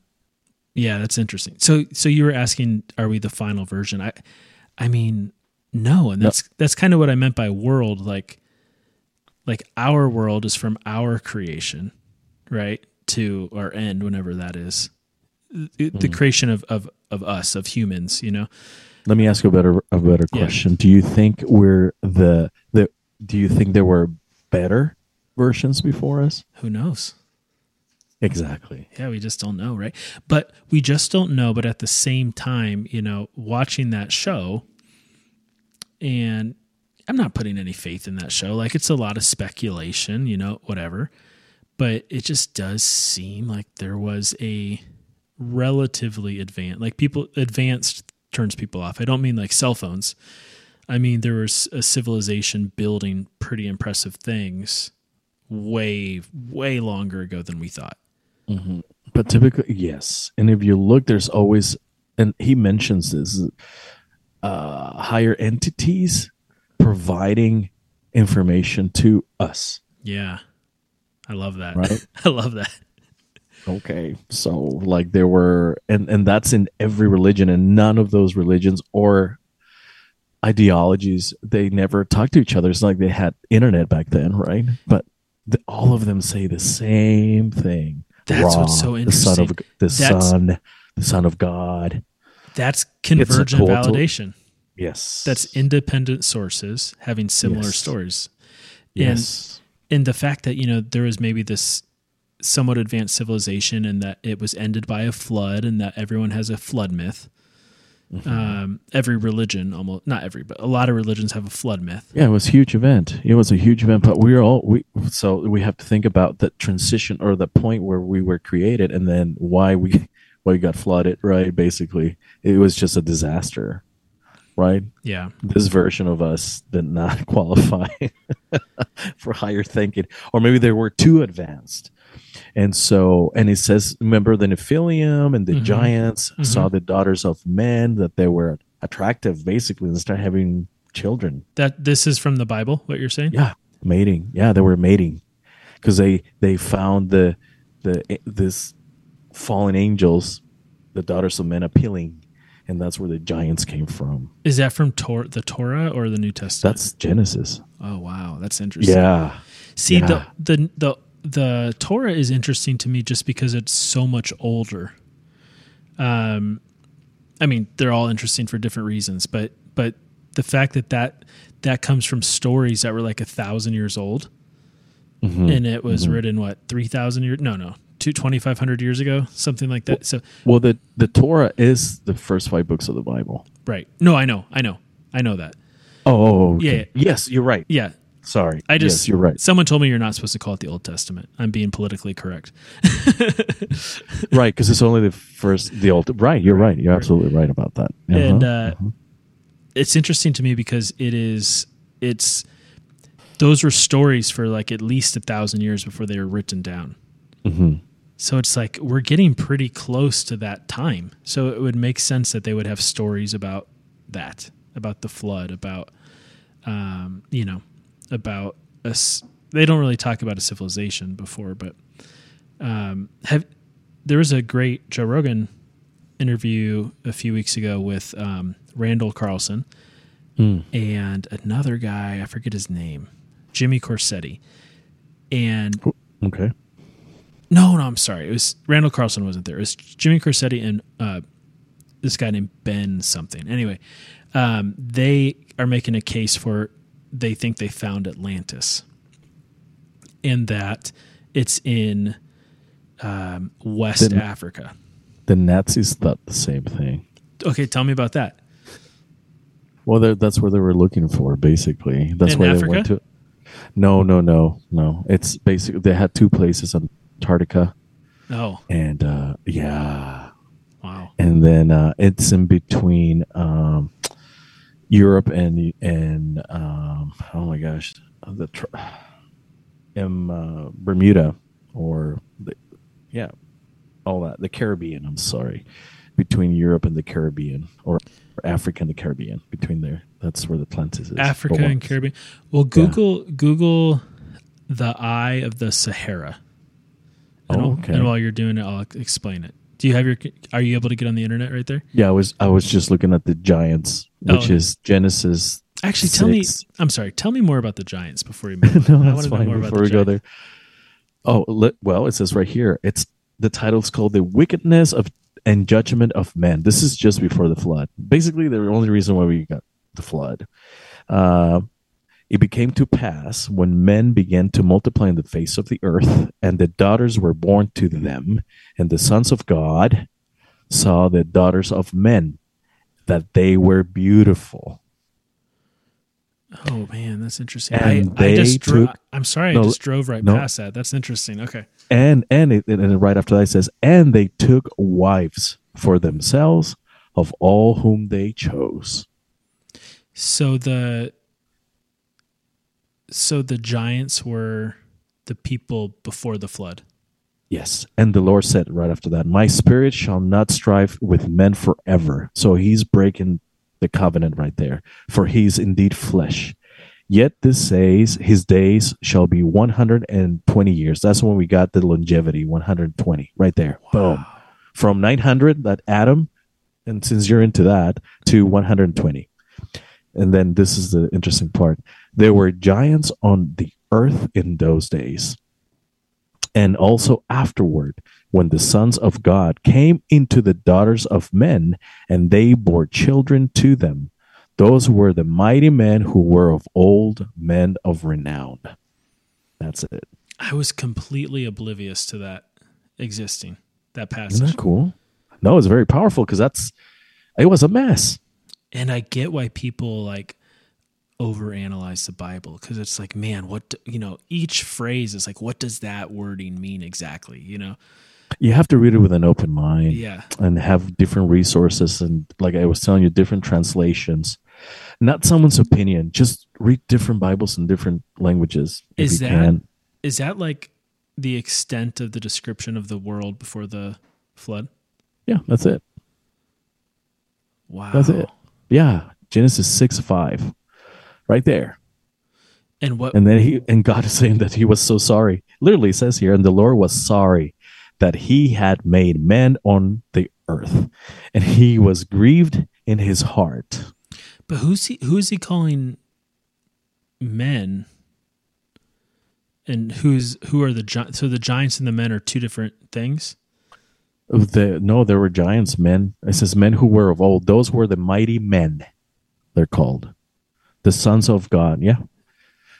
[SPEAKER 1] yeah that's interesting. So so you were asking are we the final version? I I mean no and
[SPEAKER 2] No.
[SPEAKER 1] that's that's kind of what I meant by world like like our world is from our creation right to our end whenever that is. The, the creation of, of of us of humans you know
[SPEAKER 2] Let me ask a better a better
[SPEAKER 1] Yeah.
[SPEAKER 2] question. Do you think we're the the? Do you think there were better versions before us?
[SPEAKER 1] who knows
[SPEAKER 2] Exactly.
[SPEAKER 1] yeah we just don't know right but we just don't know but at the same time you know watching that show and i'm not putting any faith in that show like it's a lot of speculation you know whatever but it just does seem like there was a relatively advanced like people advanced turns people off i don't mean like cell phones i mean there was a civilization building pretty impressive things way way longer ago than we thought
[SPEAKER 2] But typically, yes. And if you look, there's always, and he mentions this, uh, higher entities providing information to us.
[SPEAKER 1] Yeah. I love that.
[SPEAKER 2] Right.
[SPEAKER 1] I love that.
[SPEAKER 2] Okay. So, like, there were, and and that's in every religion, and none of those religions or ideologies they never talked to each other. It's like they had internet back then, right? But the, all of them say the same thing.
[SPEAKER 1] That's what's so
[SPEAKER 2] The son of
[SPEAKER 1] interesting.
[SPEAKER 2] the
[SPEAKER 1] That's-
[SPEAKER 2] son, the son of God.
[SPEAKER 1] That's convergent validation.
[SPEAKER 2] Yes.
[SPEAKER 1] That's independent sources having similar
[SPEAKER 2] Yes.
[SPEAKER 1] stories.
[SPEAKER 2] yes.
[SPEAKER 1] And the fact that, you know, there was maybe this somewhat advanced civilization and that it was ended by a flood and that everyone has a flood myth.
[SPEAKER 2] Mm-hmm.
[SPEAKER 1] Um, every religion, almost not every, but a lot of religions have a flood myth.
[SPEAKER 2] Yeah, it was a huge event. It was a huge event, but we are all we so we have to think about the transition or the point where we were created and then why we why we got flooded, right? Basically, it was just a disaster. Right?
[SPEAKER 1] Yeah.
[SPEAKER 2] This version of us did not qualify for higher thinking or maybe they were too advanced. And so and it says remember the Nephilim and the
[SPEAKER 1] Mhm.
[SPEAKER 2] giants
[SPEAKER 1] Mhm.
[SPEAKER 2] saw the daughters of men that they were attractive basically and started having children.
[SPEAKER 1] That this is from the Bible, what you're saying?
[SPEAKER 2] Yeah, mating. Yeah, they were mating because they they found the the this fallen angels, the daughters of men, appealing, and that's where the giants came from.
[SPEAKER 1] Is that from Tor- the Torah or the New Testament?
[SPEAKER 2] That's Genesis.
[SPEAKER 1] oh wow, that's interesting.
[SPEAKER 2] Yeah,
[SPEAKER 1] See
[SPEAKER 2] Yeah.
[SPEAKER 1] the the the the Torah is interesting to me just because it's so much older. Um, I mean, they're all interesting for different reasons, but but the fact that that that comes from stories that were like a thousand years old,
[SPEAKER 2] Mhm.
[SPEAKER 1] and it was written what three thousand years? No, no, two twenty five hundred years ago, something like that. So
[SPEAKER 2] Well, the the Torah is the first five books of the Bible.
[SPEAKER 1] right, no, I know, I know, I know that.
[SPEAKER 2] Oh, oh, okay.
[SPEAKER 1] Yeah.
[SPEAKER 2] Yes, you're right.
[SPEAKER 1] Yeah,
[SPEAKER 2] Sorry.
[SPEAKER 1] I just
[SPEAKER 2] yes, you're right.
[SPEAKER 1] Someone told me you're not supposed to call it the Old Testament. I'm being politically correct.
[SPEAKER 2] right, because it's only the first, the old. Right, you're right. You're absolutely right about that.
[SPEAKER 1] and
[SPEAKER 2] Uh-huh.
[SPEAKER 1] uh, it's interesting to me because it is it's those were stories for like at least a thousand years before they were written down
[SPEAKER 2] Mhm.
[SPEAKER 1] so it's like we're getting pretty close to that time so it would make sense that they would have stories about that about the flood about um, you know about us they don't really talk about a civilization before but um, have there was a great joe rogan interview a few weeks ago with um, Randall Carlson
[SPEAKER 2] Mm.
[SPEAKER 1] and another guy. I forget his name. Jimmy Corsetti, and
[SPEAKER 2] Okay.
[SPEAKER 1] no, no, I'm sorry, it was Randall Carlson wasn't there. It was Jimmy Corsetti and uh, this guy named Ben something. Anyway, um, they are making a case for they think they found Atlantis, and that it's in um, West
[SPEAKER 2] Didn't-
[SPEAKER 1] Africa.
[SPEAKER 2] The Nazis thought the same thing.
[SPEAKER 1] Okay, tell me about that.
[SPEAKER 2] Well, that's where they were looking for, basically. That's
[SPEAKER 1] In
[SPEAKER 2] where
[SPEAKER 1] Africa?
[SPEAKER 2] they went to. No, no, no, no. It's basically they had two places, Antarctica
[SPEAKER 1] Oh,
[SPEAKER 2] and uh, yeah,
[SPEAKER 1] wow.
[SPEAKER 2] and then uh, it's in between um, Europe and and um, oh my gosh, the tr- in uh, Bermuda or the, yeah, all that the Caribbean. I'm sorry, between Europe and the Caribbean or, or Africa and the Caribbean. Between there, that's where the Atlantis is.
[SPEAKER 1] Africa and Caribbean. Well, Google Google the Eye of the Sahara. And,
[SPEAKER 2] Oh,
[SPEAKER 1] I'll-
[SPEAKER 2] okay.
[SPEAKER 1] and while you're doing it, I'll explain it. Do you have your? Are you able to get on the internet right there?
[SPEAKER 2] Yeah, I was I was just looking at the giants, which
[SPEAKER 1] Oh.
[SPEAKER 2] is Genesis.
[SPEAKER 1] Actually, tell me. I'm sorry. Tell me more about the Giants before you move.
[SPEAKER 2] no,
[SPEAKER 1] on.
[SPEAKER 2] That's fine.
[SPEAKER 1] more
[SPEAKER 2] Before we go there, oh well, it says right here. It's the title's called "The Wickedness of and Judgment of Men." This is just before the flood. Basically, the only reason why we got the flood. Uh, it became to pass when men began to multiply in the face of the earth, and the daughters were born to them, and the sons of God saw the daughters of men, that they were beautiful.
[SPEAKER 1] Oh man, that's interesting.
[SPEAKER 2] And
[SPEAKER 1] I, I just dro-
[SPEAKER 2] took-
[SPEAKER 1] I'm sorry,
[SPEAKER 2] No,
[SPEAKER 1] I just drove right
[SPEAKER 2] no.
[SPEAKER 1] past that. That's interesting. Okay.
[SPEAKER 2] and and it, and right after that it says and they took wives for themselves of all whom they chose
[SPEAKER 1] So the so the giants were the people before the flood.
[SPEAKER 2] yes. And the lord said right after that my spirit shall not strive with men forever. So he's breaking the covenant right there for he's indeed flesh. Yet this says his days shall be 120 years. That's when we got the longevity 120 right there. Boom. From 900 that Adam, and since you're into that, to 120. And then this is the interesting part. There were giants on the earth in those days. And also afterward, when the sons of God came into the daughters of men, and they bore children to them. Those were the mighty men who were of old, men of renown. That's it.
[SPEAKER 1] I was completely oblivious to that existing that
[SPEAKER 2] Isn't
[SPEAKER 1] passage.
[SPEAKER 2] that cool? No, it's very powerful because that's it was a mess.
[SPEAKER 1] And I get why people like overanalyze the Bible because it's like, man, what do- you know, each phrase is like, what does that wording mean exactly? You know?
[SPEAKER 2] you have to read it with an open mind
[SPEAKER 1] Yeah.
[SPEAKER 2] and have different resources and like i was telling you different translations not someone's opinion just read different bibles in different languages
[SPEAKER 1] Is that-
[SPEAKER 2] can
[SPEAKER 1] Is that like the extent of the description of the world before the flood?
[SPEAKER 2] yeah that's it
[SPEAKER 1] Wow.
[SPEAKER 2] that's it yeah genesis 6 5 right there
[SPEAKER 1] And what
[SPEAKER 2] and then he and god is saying that he was so sorry literally it says here and the lord was sorry that he had made man on the earth and he was grieved in his heart
[SPEAKER 1] But who's he? Who is he calling men? And who's who are the so the giants and the men are two different things.
[SPEAKER 2] The, no, there were giants, men. It says men who were of old. Those were the mighty men. They're called the sons of God. Yeah.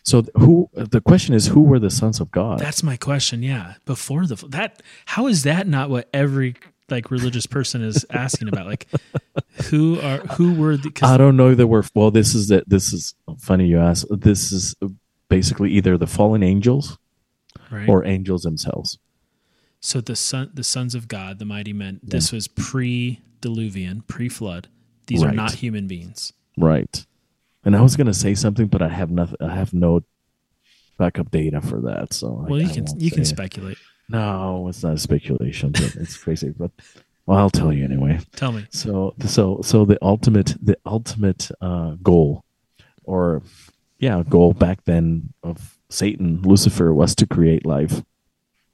[SPEAKER 2] So who? The question is, who were the sons of God?
[SPEAKER 1] That's my question. Yeah, before the that how is that not what every like religious person is asking about? Like who are who were the?
[SPEAKER 2] I don't know there were. Well, this is that. This is funny you ask. This is basically either the fallen angels
[SPEAKER 1] right.
[SPEAKER 2] or angels themselves.
[SPEAKER 1] So the son the sons of God, the mighty men. This was pre-diluvian, pre-flood. These are not human beings.
[SPEAKER 2] Right. And I was gonna say something, but I have nothing. I have no backup data for that. So I-
[SPEAKER 1] Well, you
[SPEAKER 2] I
[SPEAKER 1] can you can
[SPEAKER 2] it.
[SPEAKER 1] speculate.
[SPEAKER 2] No, it's not a speculation, but it's crazy. But well, I'll tell you anyway.
[SPEAKER 1] Tell me.
[SPEAKER 2] So so so the ultimate the ultimate uh, goal, or yeah, goal back then of Satan, Lucifer was to create life.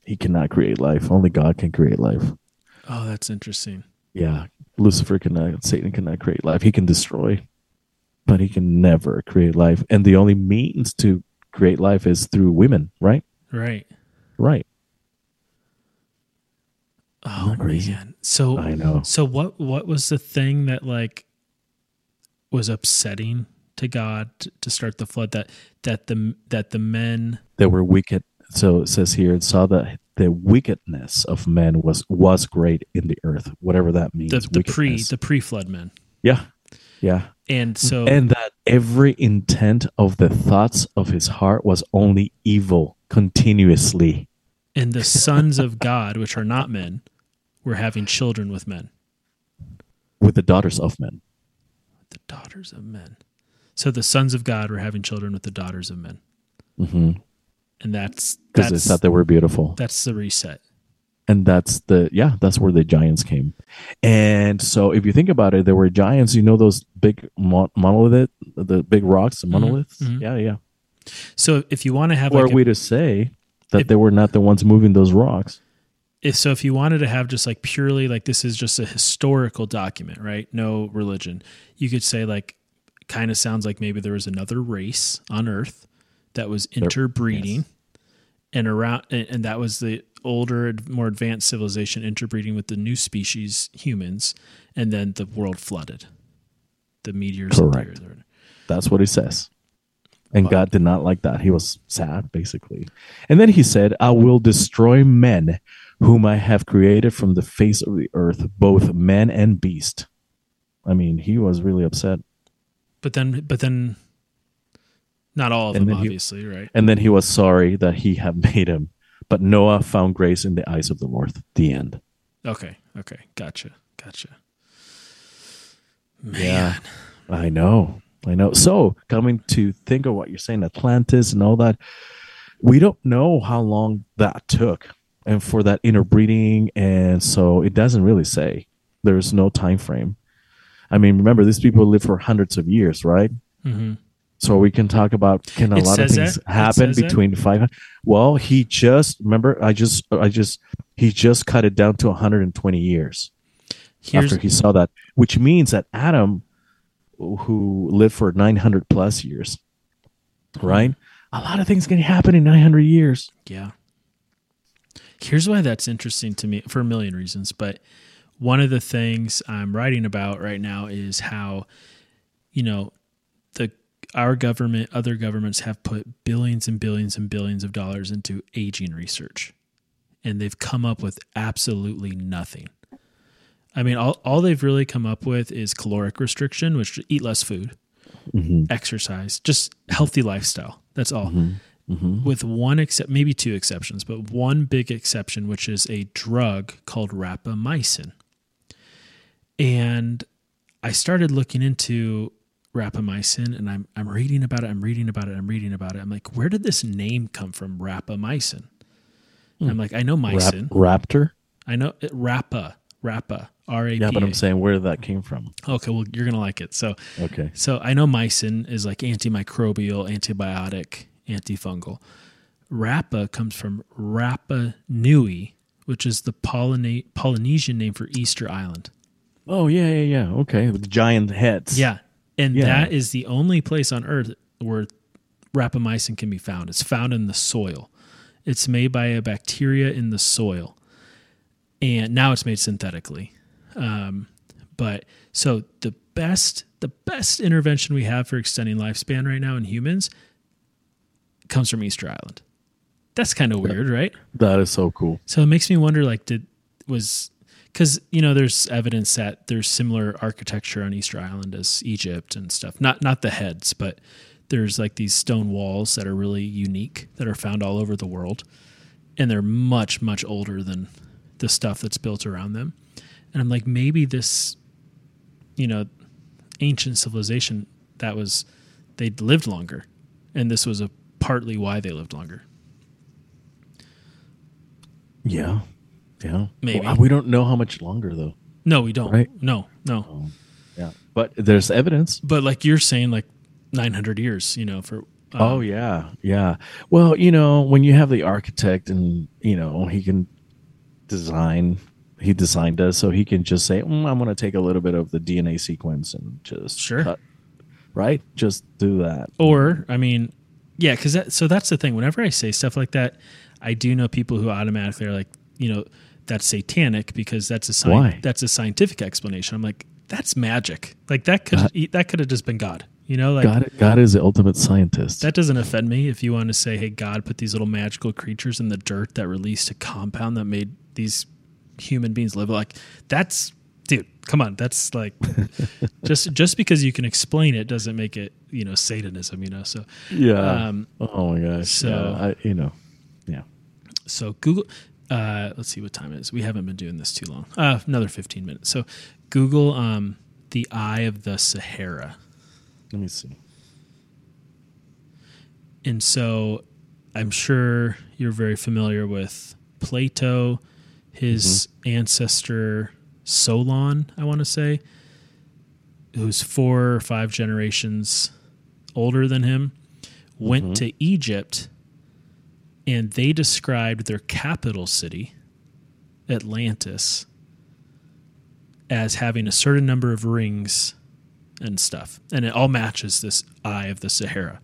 [SPEAKER 2] He cannot create life. Only God can create life.
[SPEAKER 1] Oh, that's interesting.
[SPEAKER 2] Yeah, Lucifer cannot. Satan cannot create life. He can destroy, but he can never create life. And the only means to create life is through women, right?
[SPEAKER 1] Right.
[SPEAKER 2] Right.
[SPEAKER 1] Oh man. So
[SPEAKER 2] I know.
[SPEAKER 1] So what what was the thing that like was upsetting to God to start the flood that that the that the men
[SPEAKER 2] that were wicked. So it says here, it saw that the wickedness of men was was great in the earth, whatever that means.
[SPEAKER 1] the, the pre the pre flood men.
[SPEAKER 2] yeah, yeah,
[SPEAKER 1] And so
[SPEAKER 2] and that every intent of the thoughts of his heart was only evil continuously.
[SPEAKER 1] and the sons of God, which are not men, were having children with men.
[SPEAKER 2] with the daughters of men.
[SPEAKER 1] The daughters of men. So the sons of God were having children with the daughters of men.
[SPEAKER 2] Because
[SPEAKER 1] And that's
[SPEAKER 2] because
[SPEAKER 1] they
[SPEAKER 2] thought they were beautiful.
[SPEAKER 1] that's the reset.
[SPEAKER 2] and that's the yeah that's where the giants came. And so if you think about it there were giants you know those big mon- monolith the big rocks the monoliths?
[SPEAKER 1] Mhm.
[SPEAKER 2] yeah yeah.
[SPEAKER 1] So if you want to have
[SPEAKER 2] or
[SPEAKER 1] like
[SPEAKER 2] are
[SPEAKER 1] a-
[SPEAKER 2] we to say that
[SPEAKER 1] if-
[SPEAKER 2] they were not the ones moving those rocks?
[SPEAKER 1] If so if you wanted to have just like purely like this is just a historical document right? No religion. You could say like kind of sounds like maybe there was another race on earth that was interbreeding and around and, that was the older more advanced civilization interbreeding with the new species humans and then the world flooded. The meteors the
[SPEAKER 2] Correct. that's what he says. And
[SPEAKER 1] Wow.
[SPEAKER 2] god did not like that. He was sad basically. And then he said i will destroy men whom i have created from the face of the earth both man and beast. I mean he was really upset.
[SPEAKER 1] But then but then not all of
[SPEAKER 2] And
[SPEAKER 1] them
[SPEAKER 2] then he-
[SPEAKER 1] obviously right
[SPEAKER 2] And then he was sorry that he had made him. But Noah found grace in the eyes of the Lord. The end.
[SPEAKER 1] okay okay gotcha gotcha man
[SPEAKER 2] Yeah. I know. I know. So, coming to think of what you're saying, Atlantis and all that, we don't know how long that took and for that interbreeding. And so it doesn't really say. There's no time frame. I mean, remember, these people live for hundreds of years, right?
[SPEAKER 1] hmm
[SPEAKER 2] So we can talk about can a
[SPEAKER 1] It
[SPEAKER 2] lot of things
[SPEAKER 1] that?
[SPEAKER 2] Happen between five. Well, he just remember I just I just he just cut it down to 120 years
[SPEAKER 1] here's
[SPEAKER 2] after he saw that, which means that Adam, who lived for 900 plus years, right? A lot of things can happen in 900 years.
[SPEAKER 1] Yeah. Here's why that's interesting to me for a million reasons. But one of the things I'm writing about right now is how, you know, the our government, other governments have put billions and billions and billions of dollars into aging research. And they've come up with absolutely nothing. I mean, all, all they've really come up with is caloric restriction, which eat less food, mm-hmm. exercise, just healthy lifestyle. That's all mm-hmm. Mm-hmm. with one except maybe two exceptions, but one big exception, which is a drug called rapamycin. And I started looking into rapamycin and I'm I'm reading about it, I'm reading about it, I'm reading about it. I'm like, where did this name come from, rapamycin? I'm hmm. like, I know
[SPEAKER 2] Rap-
[SPEAKER 1] mycin.
[SPEAKER 2] raptor?
[SPEAKER 1] I know it, rapa, rapa, R A P.
[SPEAKER 2] Yeah, but I'm saying where that came from.
[SPEAKER 1] Okay, well, you're gonna like it. So
[SPEAKER 2] Okay.
[SPEAKER 1] so I know mycin is like antimicrobial, antibiotic, antifungal. Rapa comes from Rapa Nui, which is the Polyna- Polynesian name for Easter Island.
[SPEAKER 2] Oh, yeah, yeah, yeah. Okay. With giant heads.
[SPEAKER 1] Yeah. And
[SPEAKER 2] Yeah.
[SPEAKER 1] that is the only place on earth where rapamycin can be found. It's found in the soil. It's made by a bacteria in the soil. And now it's made synthetically. Um, but so the best the best intervention we have for extending lifespan right now in humans comes from Easter Island. That's kind of weird, right?
[SPEAKER 2] That is so cool.
[SPEAKER 1] So it makes me wonder, like, did was because you know there's evidence that there's similar architecture on Easter Island as Egypt and stuff. Not not the heads, but there's like these stone walls that are really unique that are found all over the world, and they're much much older than the stuff that's built around them. And I'm like, maybe this, you know, ancient civilization that was they lived longer, and this was a partly why they lived longer.
[SPEAKER 2] Yeah. Yeah.
[SPEAKER 1] Maybe.
[SPEAKER 2] Well, we don't know how much longer, though.
[SPEAKER 1] No, we don't.
[SPEAKER 2] Right.
[SPEAKER 1] No, no.
[SPEAKER 2] Yeah. But there's evidence.
[SPEAKER 1] But like you're saying, like 900 years, you know, for um,
[SPEAKER 2] Oh yeah, yeah. Well, you know, when you have the architect and you know he can design, he designed us, so he can just say, mm, "I'm going to take a little bit of the DNA sequence and just
[SPEAKER 1] Sure.
[SPEAKER 2] cut," right? Just do that.
[SPEAKER 1] or I mean, Yeah, because that, so that's the thing. Whenever I say stuff like that, I do know people who automatically are like, you know, that's satanic because that's a sci-
[SPEAKER 2] Why?
[SPEAKER 1] that's a scientific explanation. I'm like, that's magic. Like that could that could have just been God. You know, like
[SPEAKER 2] God, God is the ultimate scientist.
[SPEAKER 1] that doesn't offend me. If you want to say, hey, God put these little magical creatures in the dirt that released a compound that made these human beings live, like that's dude, come on, that's like just just because you can explain it doesn't make it you know Satanism. You know, so
[SPEAKER 2] yeah.
[SPEAKER 1] um,
[SPEAKER 2] oh my gosh.
[SPEAKER 1] so-
[SPEAKER 2] yeah, I, you know, yeah.
[SPEAKER 1] So Google, uh, let's see what time it is. We haven't been doing this too long. Uh, another 15 minutes. So Google um, the Eye of the Sahara.
[SPEAKER 2] Let me see.
[SPEAKER 1] And so I'm sure you're very familiar with Plato, his ancestor Solon, I want to say, who's four or five generations older than him, went to Egypt and they described their capital city, Atlantis, as having a certain number of rings and stuff. And it all matches this eye of the Sahara.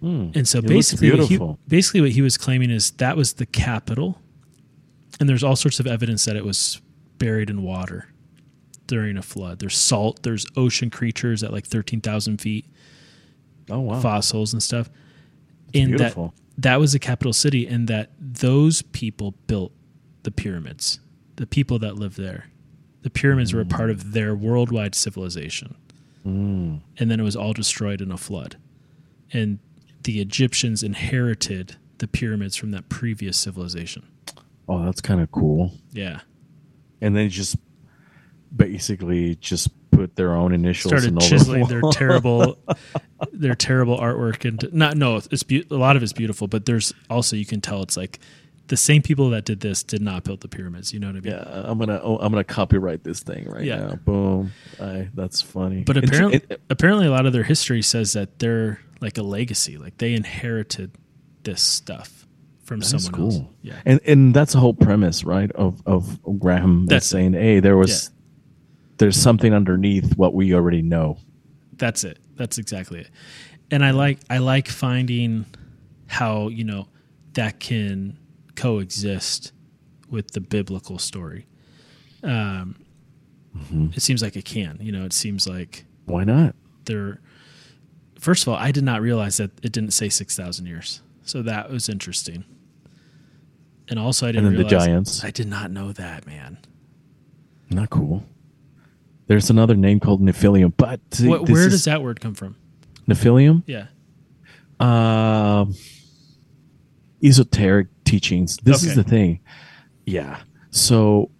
[SPEAKER 2] Hmm.
[SPEAKER 1] And so basically, what he, basically what he was claiming is that was the capital, and there's all sorts of evidence that it was buried in water during a flood. There's salt, there's ocean creatures at like thirteen thousand feet,
[SPEAKER 2] Oh wow.
[SPEAKER 1] fossils and stuff, and
[SPEAKER 2] beautiful.
[SPEAKER 1] that that was the capital city, and that those people built the pyramids. The people that lived there, the pyramids were a part of their worldwide civilization
[SPEAKER 2] Mm.
[SPEAKER 1] and then it was all destroyed in a flood. And the Egyptians inherited the pyramids from that previous civilization.
[SPEAKER 2] Oh, that's kind of cool.
[SPEAKER 1] Yeah.
[SPEAKER 2] And then just basically just put their own initials
[SPEAKER 1] Started
[SPEAKER 2] all
[SPEAKER 1] chiseling
[SPEAKER 2] the
[SPEAKER 1] their terrible their terrible artwork and not no, it's be- a lot of it's beautiful, but there's also you can tell it's like the same people that did this did not build the pyramids, you know what I mean?
[SPEAKER 2] Yeah, I'm gonna oh, I'm gonna copyright this thing right
[SPEAKER 1] Yeah.
[SPEAKER 2] now. Boom. I, that's funny.
[SPEAKER 1] But apparently
[SPEAKER 2] it-
[SPEAKER 1] apparently a lot of their history says that they're like a legacy, like they inherited this stuff from
[SPEAKER 2] That's
[SPEAKER 1] someone
[SPEAKER 2] cool.
[SPEAKER 1] else. Yeah.
[SPEAKER 2] and and that's the whole premise, right? Of of Graham that's
[SPEAKER 1] That's-
[SPEAKER 2] saying, hey, there was there's something underneath what we already know.
[SPEAKER 1] That's it. That's exactly it. And I like I like finding how, you know, that can coexist with the biblical story. Um it seems like it can. You know, it seems like
[SPEAKER 2] Why not?
[SPEAKER 1] there first of all, I did not realize that it didn't say six thousand years. So that was interesting. And also I didn't And
[SPEAKER 2] then the giants.
[SPEAKER 1] I did not know that, man.
[SPEAKER 2] Not cool. There's another name called Nephilim, but
[SPEAKER 1] What, where does that word come from?
[SPEAKER 2] Nephilim?
[SPEAKER 1] Yeah.
[SPEAKER 2] um, esoteric teachings. This
[SPEAKER 1] Okay.
[SPEAKER 2] is the thing. Yeah. So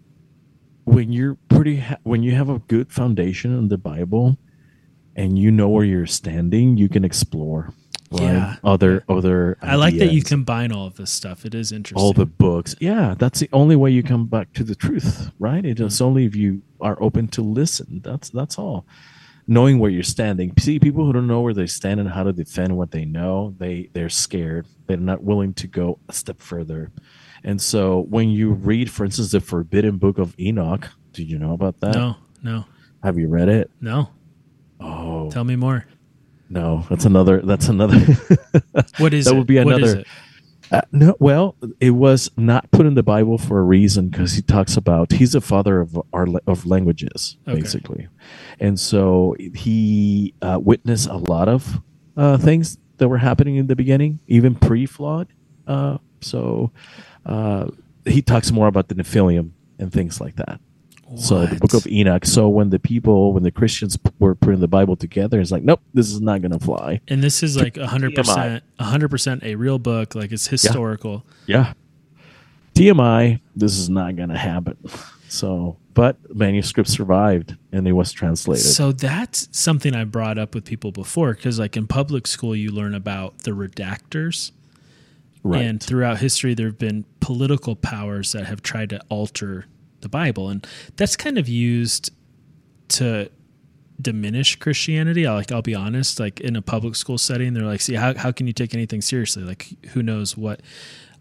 [SPEAKER 2] when you're pretty, ha- when you have a good foundation in the Bible, and you know where you're standing, you can explore.
[SPEAKER 1] Yeah.
[SPEAKER 2] Other other.
[SPEAKER 1] I like that you combine all of this stuff. It is interesting.
[SPEAKER 2] all the books. Yeah, that's the only way you come back to the truth, right?
[SPEAKER 1] Mm-hmm.
[SPEAKER 2] It's only if you are open to listen. That's that's all. Knowing where you're standing. See, people who don't know where they stand and how to defend what they know, they they're scared. They're not willing to go a step further. And so, when you read, for instance, the Forbidden Book of Enoch, did you know about that?
[SPEAKER 1] no, no,
[SPEAKER 2] Have you read it?
[SPEAKER 1] no.
[SPEAKER 2] Oh
[SPEAKER 1] Tell me more.
[SPEAKER 2] No, that's another. That's another.
[SPEAKER 1] What is
[SPEAKER 2] That
[SPEAKER 1] it?
[SPEAKER 2] would be another-? Uh, no, well, it was not put in the Bible for a reason because he talks about he's the father of our of languages,
[SPEAKER 1] Okay.
[SPEAKER 2] basically, and so he uh, witnessed a lot of uh, things that were happening in the beginning, even pre-flood. Uh, so uh, he talks more about the Nephilim and things like that. So the Book of Enoch. So when the people, when the Christians were putting the Bible together, it's like, nope, this is not going to fly.
[SPEAKER 1] and this is like hundred percent,
[SPEAKER 2] TMI.
[SPEAKER 1] hundred percent a real book. Like it's historical.
[SPEAKER 2] Yeah. TMI, this is not going to happen. So, but manuscript survived and it was translated.
[SPEAKER 1] So that's something I brought up with people before because, like in public school, you learn about the redactors,
[SPEAKER 2] right.
[SPEAKER 1] and throughout history, there have been political powers that have tried to alter the Bible, and that's kind of used to diminish Christianity. I like I'll be honest, like in a public school setting, they're like, see, how how can you take anything seriously? Like who knows what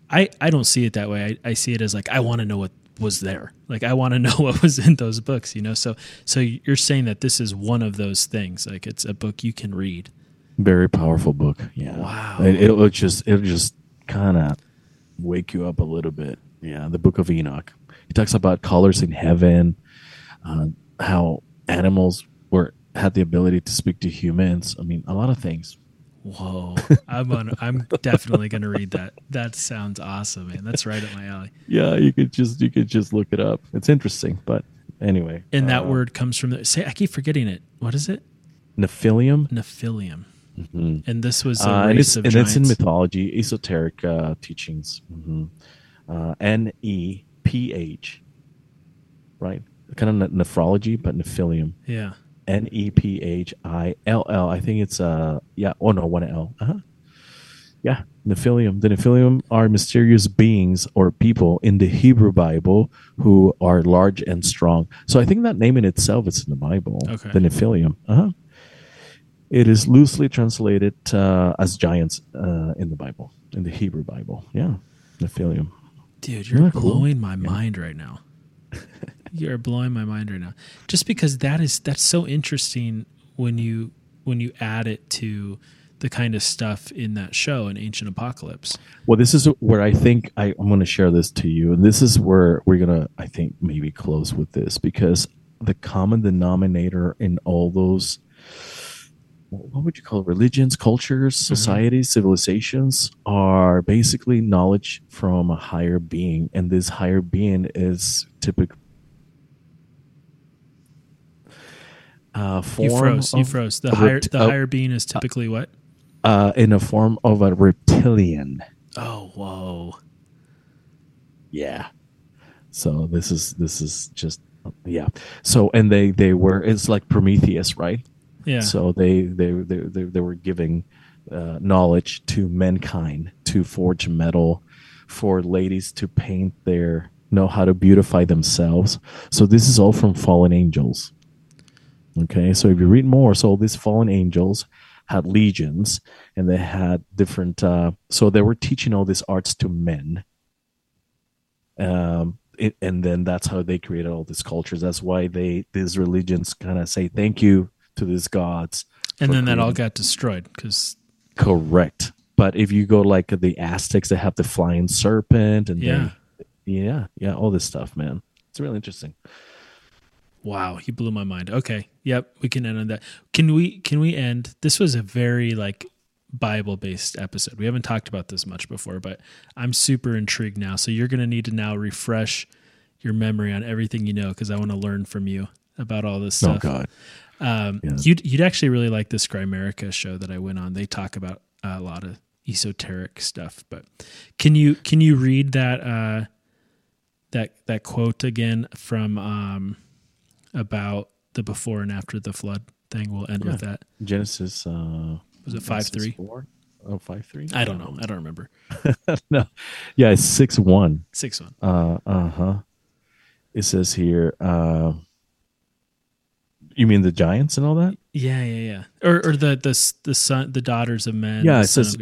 [SPEAKER 1] I, I don't see it that way. I, I see it as like I want to know what was there. Like I want to know what was in those books, you know. So so you're saying that this is one of those things. Like it's a book you can read
[SPEAKER 2] Very powerful book. Yeah.
[SPEAKER 1] Wow.
[SPEAKER 2] It, it'll just it'll just kind of wake you up a little bit. Yeah. The Book of Enoch. He talks about colors in heaven, uh, how animals were had the ability to speak to humans. I mean, a lot of things.
[SPEAKER 1] Whoa. I'm on I'm definitely gonna read that. That sounds awesome, man. That's right up my alley.
[SPEAKER 2] Yeah, you could just you could just look it up. It's interesting, but anyway.
[SPEAKER 1] And that
[SPEAKER 2] uh,
[SPEAKER 1] word comes from the say I keep forgetting it. What is it?
[SPEAKER 2] Nephilim.
[SPEAKER 1] Nephilium.
[SPEAKER 2] Mhm.
[SPEAKER 1] And this was
[SPEAKER 2] Uh, and it's, and it's in mythology, esoteric uh, teachings. hmm Uh, N E P H, right? Kind of nephrology, but Nephilium.
[SPEAKER 1] yeah.
[SPEAKER 2] N E P H I L L. I think it's uh yeah. Oh no, one L. Uh huh. Yeah, Nephilium. The Nephilium are mysterious beings or people in the Hebrew Bible who are large and strong. So I think that name in itself is in the Bible.
[SPEAKER 1] Okay.
[SPEAKER 2] The Nephilium. Uh huh. It is loosely translated uh, as giants uh, in the Bible, in the Hebrew Bible. Yeah, Nephilium.
[SPEAKER 1] Dude, you're
[SPEAKER 2] cool?
[SPEAKER 1] blowing my mind right now. you're blowing my mind right now. Just because that is that's so interesting when you when you add it to the kind of stuff in that show in Ancient Apocalypse.
[SPEAKER 2] Well, this is where I think I, I'm going to share this to you, and this is where we're going to, I think, maybe close with this because the common denominator in all those, what would you call it, religions, cultures, societies, civilizations, are basically knowledge from a higher being, and this higher being is typically. Uh,
[SPEAKER 1] You
[SPEAKER 2] form
[SPEAKER 1] froze. You froze. The higher
[SPEAKER 2] rept-
[SPEAKER 1] the
[SPEAKER 2] uh,
[SPEAKER 1] higher being is typically what?
[SPEAKER 2] uh, in a form of a reptilian.
[SPEAKER 1] Oh, whoa.
[SPEAKER 2] Yeah. So this is this is just yeah. So and they they were it's like Prometheus, right?
[SPEAKER 1] Yeah.
[SPEAKER 2] So they they they they, they were giving uh, knowledge to mankind to forge metal, for ladies to paint their know how to beautify themselves. So this is all from fallen angels. Okay, so if you read more, so these fallen angels had legions and they had different uh, so they were teaching all these arts to men um it, and then that's how they created all these cultures that's why they these religions kind of say thank you to these gods
[SPEAKER 1] and then that all got destroyed because
[SPEAKER 2] correct but if you go like the aztecs they have the flying serpent and
[SPEAKER 1] Yeah.
[SPEAKER 2] then yeah yeah all this stuff man it's really interesting
[SPEAKER 1] wow, he blew my mind. Okay, yep, we can end on that. Can we? Can we end? This was a very like Bible based episode. We haven't talked about this much before, but I'm super intrigued now. So you're going to need to now refresh your memory on everything you know because I want to learn from you about all this
[SPEAKER 2] oh
[SPEAKER 1] stuff.
[SPEAKER 2] god
[SPEAKER 1] Um,
[SPEAKER 2] Yeah.
[SPEAKER 1] You'd you'd actually really like this Grimerica show that I went on. They talk about a lot of esoteric stuff. But can you can you read that uh, that that quote again from um, about the before and after the flood thing? We'll end with that.
[SPEAKER 2] genesis uh
[SPEAKER 1] Was it five
[SPEAKER 2] Genesis
[SPEAKER 1] three?
[SPEAKER 2] four? Oh, five three?
[SPEAKER 1] I don't know. I don't remember.
[SPEAKER 2] no yeah it's six one
[SPEAKER 1] Six one.
[SPEAKER 2] Uh uh huh. It says here. Uh, you mean the giants and all that?
[SPEAKER 1] Yeah, yeah, yeah. Or or the the the son the daughters of men.
[SPEAKER 2] yeah, it says.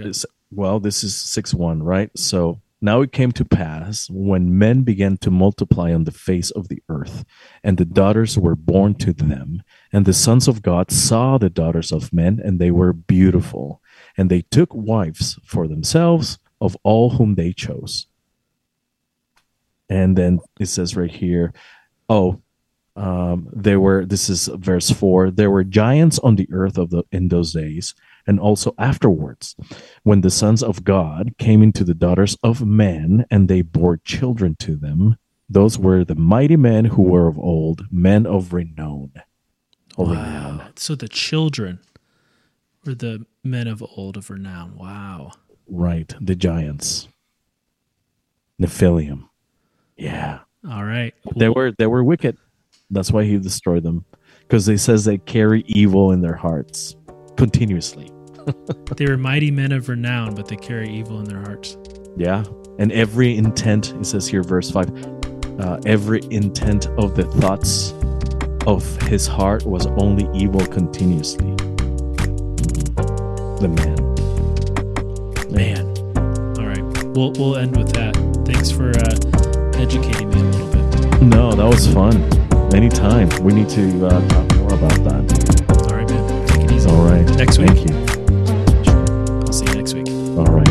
[SPEAKER 2] well, this is six one, right? So now it came to pass when men began to multiply on the face of the earth, and the daughters were born to them, and the sons of God saw the daughters of men, and they were beautiful, and they took wives for themselves of all whom they chose. And then it says right here, oh, um, there were. This is verse four. There were giants on the earth of the in those days, and also afterwards, when the sons of God came into the daughters of men, and they bore children to them. Those were the mighty men who were of old, men of renown. Of renown.
[SPEAKER 1] Wow. So the children were the men of old of renown. Wow.
[SPEAKER 2] Right, the giants. Nephilim. Yeah.
[SPEAKER 1] All right.
[SPEAKER 2] They were they were wicked. That's why he destroyed them. Because they says they carry evil in their hearts continuously.
[SPEAKER 1] They were mighty men of renown, but they carry evil in their hearts.
[SPEAKER 2] Yeah. And every intent, it says here, verse 5, uh, every intent of the thoughts of his heart was only evil continuously. The man.
[SPEAKER 1] Man. All right. We'll we'll end with that. Thanks for uh, educating me a little bit.
[SPEAKER 2] No, that was fun. Anytime. We need to uh, talk more about that.
[SPEAKER 1] All right, man. Take it easy.
[SPEAKER 2] All right.
[SPEAKER 1] Next week.
[SPEAKER 2] Thank you. I'll see you next week. All right.